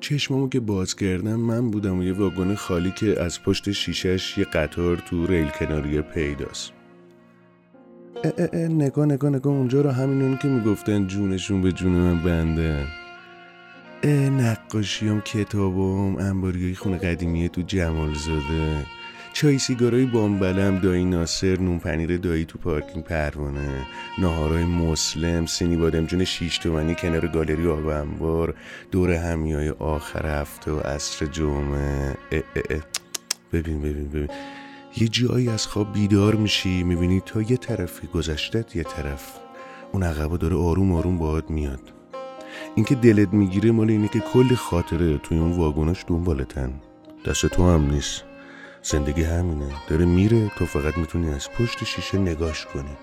چشمامو که باز کردم من بودم و یه واگن خالی که از پشت شیشش یه قطار تو ریل کناری پیداست. اه اه اه نگاه نگاه نگاه اونجا رو همینون که می‌گفتن جونشون به جون من بنده. اه نقاشیام کتابام انباریای خونه قدیمیه تو جمال زاده چای سیگارای بامبلم دایی ناصر نون پنیر دایی تو پارکینگ پروانه ناهارای مسلم سینی بادمجون شیش تومنی کنار گالری آب انبار دور همیای آخر هفته و عصر جمعه. ببین ببین ببین. یه جایی از خواب بیدار میشی می‌بینی تا یه طرفی گذشتت یه طرف اون عقبا داره آروم آروم باهات میاد. اینکه دلت می‌گیره مال اینه که کلی خاطره توی اون واگوناش دنبالتن. دست تو هم نیست. زندگی همینه. داره میره تو فقط می‌تونی از پشت شیشه نگاش کنی.